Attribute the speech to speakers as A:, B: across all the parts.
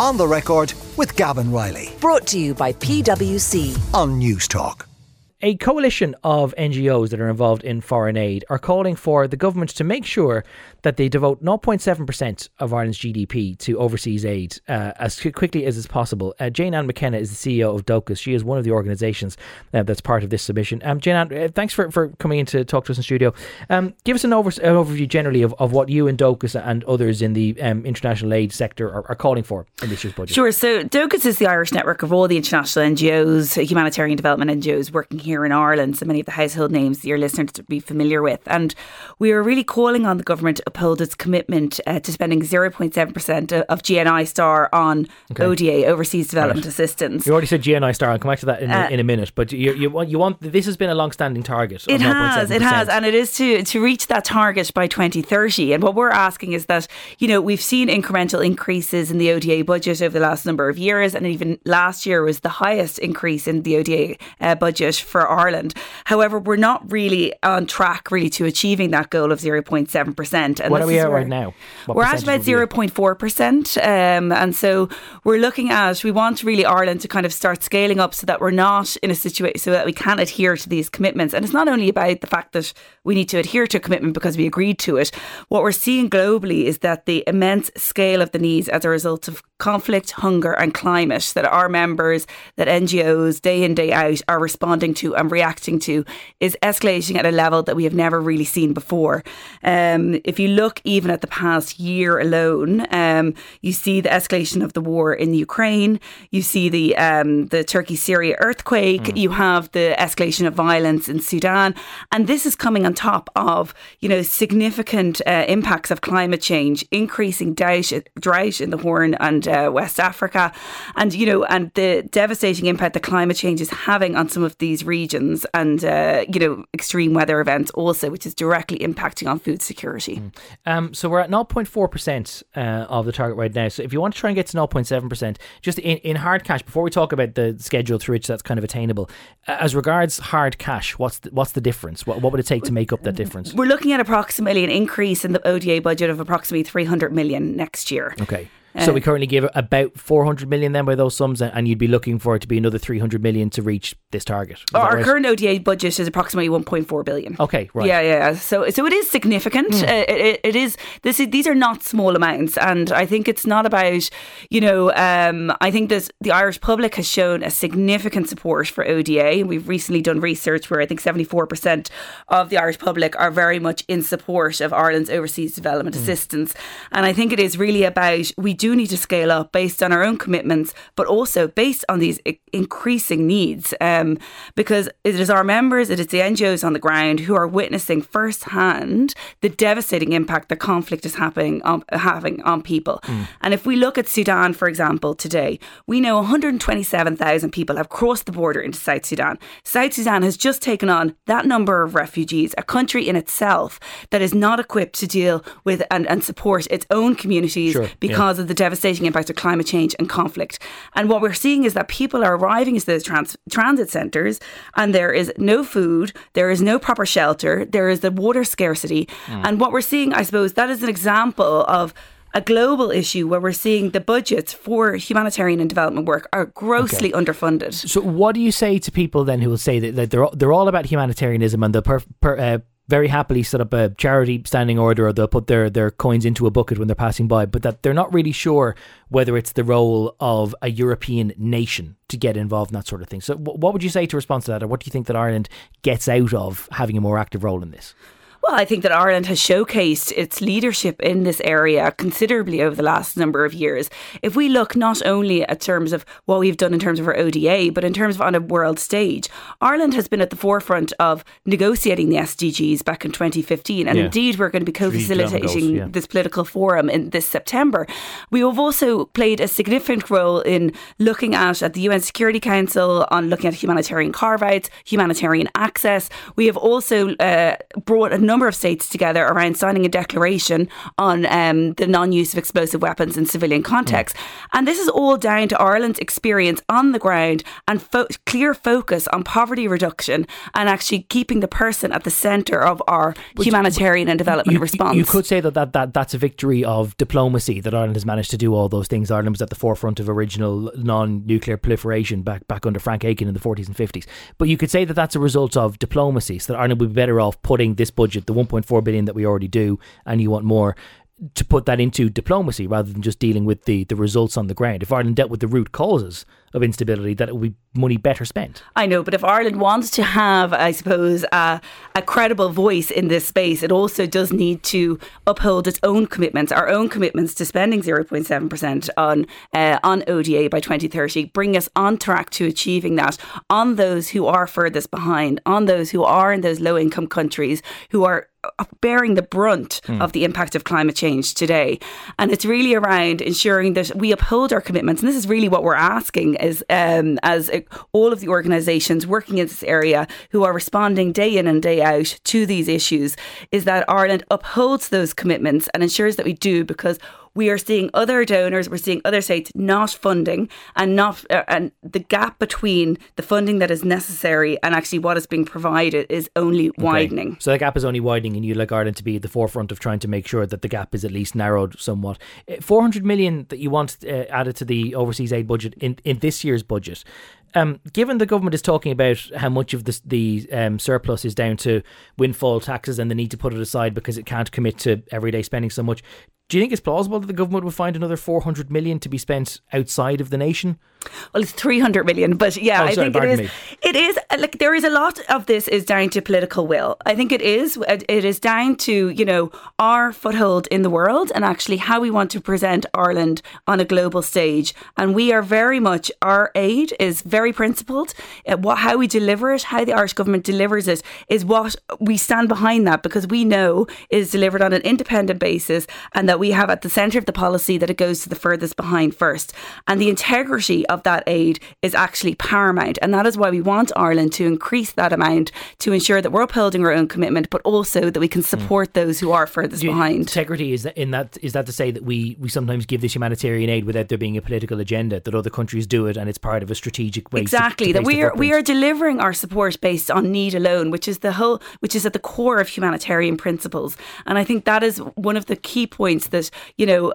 A: On the record with Gavan Reilly
B: Brought to you by PwC.
A: on Newstalk.
C: A coalition of NGOs that are involved in foreign aid are calling for the government to make sure that they devote 0.7% of Ireland's GDP to overseas aid uh, as quickly as is possible. Uh, Jane Ann McKenna is the CEO of Dóchas. She is one of the organisations uh, that's part of this submission. Um, Jane Ann, uh, thanks for, for coming in to talk to us in studio. Um, give us an, over, an overview generally of, of what you and Dóchas and others in the um, international aid sector are, are calling for in this year's budget.
D: Sure. So Dóchas is the Irish network of all the international NGOs, humanitarian development NGOs working here in Ireland. So many of the household names your listeners to be familiar with. And we are really calling on the government to uphold its commitment uh, to spending 0.7% of GNI star on ODA, overseas development assistance.
C: You already said GNI star. I'll come back to that in,
D: Uh,
C: a, in a minute. But you, you want you want this has been a long-standing target.
D: It has, it
C: 0.7%.
D: has, and it is to to reach that target by 2030. And what we're asking is that you know we've seen incremental increases in the ODA budget over the last number of years, and even last year was the highest increase in the ODA uh, budget for Ireland. However, we're not really on track really to achieving that goal of 0.7 percent.
C: And what are we at right now? What
D: we're at about
C: would we be at?
D: 0.4 percent, um, and so we're looking at we want really Ireland to kind of start scaling up so that we're not in a situation so that we can adhere to these commitments. And it's not only about the fact that we need to adhere to a commitment because we agreed to it. What we're seeing globally is that the immense scale of the needs as a result of conflict, hunger, and climate that our members, that NGOs day in day out are responding to and reacting to is escalating at a level that we have never really seen before. Um, if you look even at the past year alone, um, you see the escalation of the war in Ukraine. You see the um, the Turkey Syria earthquake. You have the escalation of violence in Sudan, and this is coming on top of you know significant uh, impacts of climate change, increasing drought, drought in the Horn and uh, West Africa, and you know and the devastating impact that climate change is having on some of these regions, and uh, you know extreme weather events also, which is directly impacting on food security.
C: Um, so we're at 0.4% uh, of the target right now. So if you want to try and get to 0.7%, just in, in hard cash, before we talk about the schedule through which that's kind of attainable, as regards hard cash, what's the, what's the difference? What, what would it take to make up that difference?
D: We're looking at approximately an increase in the ODA budget of approximately 300 million next year.
C: Okay. So we currently give about 400 million then by those sums, and you'd be looking for it to be another 300 million to reach this target. Is
D: Our
C: right?
D: current ODA budget is approximately 1.4 billion.
C: Okay, right.
D: Yeah, yeah. So, so it is significant. Uh, it, it, it is. This is. These are not small amounts, and I think it's not about. You know, um, I think that the Irish public has shown a significant support for ODA. We've recently done research where I think 74 percent of the Irish public are very much in support of Ireland's overseas development assistance, and I think it is really about we do need to scale up based on our own commitments, but also based on these i- increasing needs. Um, because it is our members, it is the NGOs on the ground who are witnessing firsthand the devastating impact the conflict is happening on, having on people. And if we look at Sudan, for example, today, we know 127,000 people have crossed the border into South Sudan. South Sudan has just taken on that number of refugees, a country in itself that is not equipped to deal with and, and support its own communities
C: Sure, yeah.
D: because of the devastating impact of climate change and conflict. And what we're seeing is that people are arriving into those trans- transit centres and there is no food, there is no proper shelter, there is the water scarcity.
C: Hmm.
D: And what we're seeing, I suppose, that is an example of a global issue where we're seeing the budgets for humanitarian and development work are grossly underfunded.
C: So, what do you say to people then who will say that, that they're they're all about humanitarianism and they'll per, per, uh, very happily set up a charity standing order or they'll put their, their coins into a bucket when they're passing by, but that they're not really sure whether it's the role of a European nation to get involved in that sort of thing. So, wh- what would you say to respond to that, or what do you think that Ireland gets out of having a more active role in this?
D: Well, I think that Ireland has showcased its leadership in this area considerably over the last number of years. If we look not only at terms of what we've done in terms of our ODA, but in terms of on a world stage, Ireland has been at the forefront of negotiating the SDGs back in 2015. And
C: Yeah.
D: indeed, we're going to be co facilitating
C: yeah.
D: this political forum in this September. We have also played a significant role in looking at, at the UN Security Council on looking at humanitarian carve outs, humanitarian access. We have also uh, brought a number of states together around signing a declaration on um, the non-use of explosive weapons in civilian context. Mm. And this is all down to Ireland's experience on the ground and fo- clear focus on poverty reduction and actually keeping the person at the centre of our Which, humanitarian and development
C: you,
D: response.
C: You could say that, that, that that's a victory of diplomacy that Ireland has managed to do all those things. Ireland was at the forefront of original non-nuclear proliferation back back under Frank Aiken in the 40s and 50s. But you could say that that's a result of diplomacy. So that Ireland would be better off putting this budget, the 1.4 billion that we already do, and you want more, to put that into diplomacy rather than just dealing with the, the results on the ground. If Ireland dealt with the root causes of instability, that it would be money better spent.
D: I know, but if Ireland wants to have, I suppose, uh, a credible voice in this space, it also does need to uphold its own commitments, our own commitments to spending 0.7% on, uh, on ODA by 2030, bring us on track to achieving that on those who are furthest behind, on those who are in those low income countries who are bearing the brunt mm. of the impact of climate change today. And it's really around ensuring that we uphold our commitments. And this is really what we're asking is um, as uh, all of the organisations working in this area who are responding day in and day out to these issues is that Ireland upholds those commitments and ensures that we do because we are seeing other donors, we're seeing other states not funding and not uh, and the gap between the funding that is necessary and actually what is being provided is only okay. widening.
C: So the gap is only widening and you'd like Ireland to be at the forefront of trying to make sure that the gap is at least narrowed somewhat. Uh, 400 million that you want uh, added to the overseas aid budget in, in this year's budget. Um, given the government is talking about how much of the, the um, surplus is down to windfall taxes and the need to put it aside because it can't commit to everyday spending so much, do you think it's plausible that the government will find another 400 million to be spent outside of the nation?
D: Well, it's 300 million, but yeah,
C: oh,
D: I
C: sorry,
D: think it is.
C: Me.
D: It is like there is a lot of this is down to political will. I think it is. It is down to you know our foothold in the world and actually how we want to present Ireland on a global stage. And we are very much our aid is very principled. Uh, what how we deliver it, how the Irish government delivers it, is what we stand behind that because we know is delivered on an independent basis and that we have at the centre of the policy that it goes to the furthest behind first. And the integrity of that aid is actually paramount. And that is why we want Ireland to increase that amount to ensure that we're upholding our own commitment, but also that we can support mm. those who are furthest behind.
C: Integrity is that in that is that to say that we, we sometimes give this humanitarian aid without there being a political agenda, that other countries do it and it's part of a strategic way.
D: Exactly.
C: To,
D: to that we are we are delivering our support based on need alone, which is the whole which is at the core of humanitarian principles. And I think that is one of the key points that, you know,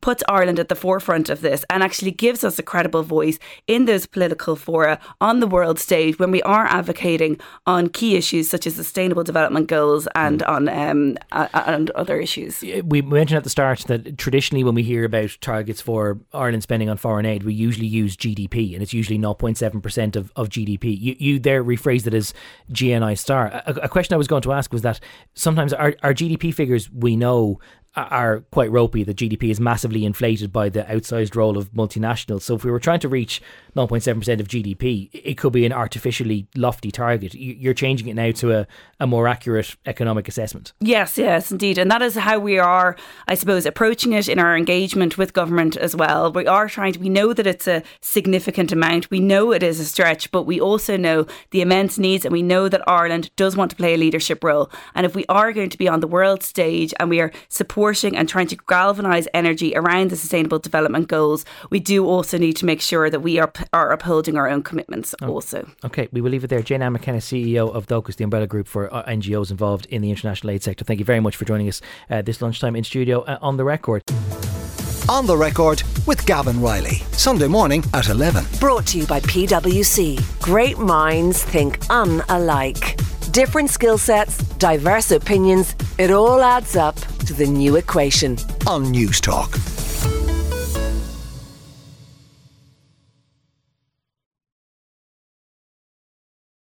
D: puts Ireland at the forefront of this and actually gives us a credible voice in those political fora on the world stage when we are advocating on key issues such as sustainable development goals and mm. on um, uh, and other issues.
C: We mentioned at the start that traditionally when we hear about targets for Ireland spending on foreign aid, we usually use GDP and it's usually 0.7% of, of GDP. You, you there rephrased it as GNI star. A, a question I was going to ask was that sometimes our, our GDP figures we know are quite ropey. The GDP is massively inflated by the outsized role of multinationals. So if we were trying to reach 0.7% of GDP, it could be an artificially lofty target. You're changing it now to a, a more accurate economic assessment.
D: Yes, yes, indeed. And that is how we are, I suppose, approaching it in our engagement with government as well. We are trying to, we know that it's a significant amount. We know it is a stretch, but we also know the immense needs and we know that Ireland does want to play a leadership role. And if we are going to be on the world stage and we are supporting supporting and trying to galvanise energy around the Sustainable Development Goals, we do also need to make sure that we are, are upholding our own commitments oh, also.
C: Okay, we will leave it there. Jane Ann McKenna, CEO of Dóchas, the umbrella group for uh, NGOs involved in the international aid sector. Thank you very much for joining us uh, this lunchtime in studio uh, on the record.
A: On the record with Gavan Reilly, Sunday morning at 11.
B: Brought to you by PwC. Great minds think unalike. Different skill sets, diverse opinions, it all adds up to the new equation.
A: On Newstalk.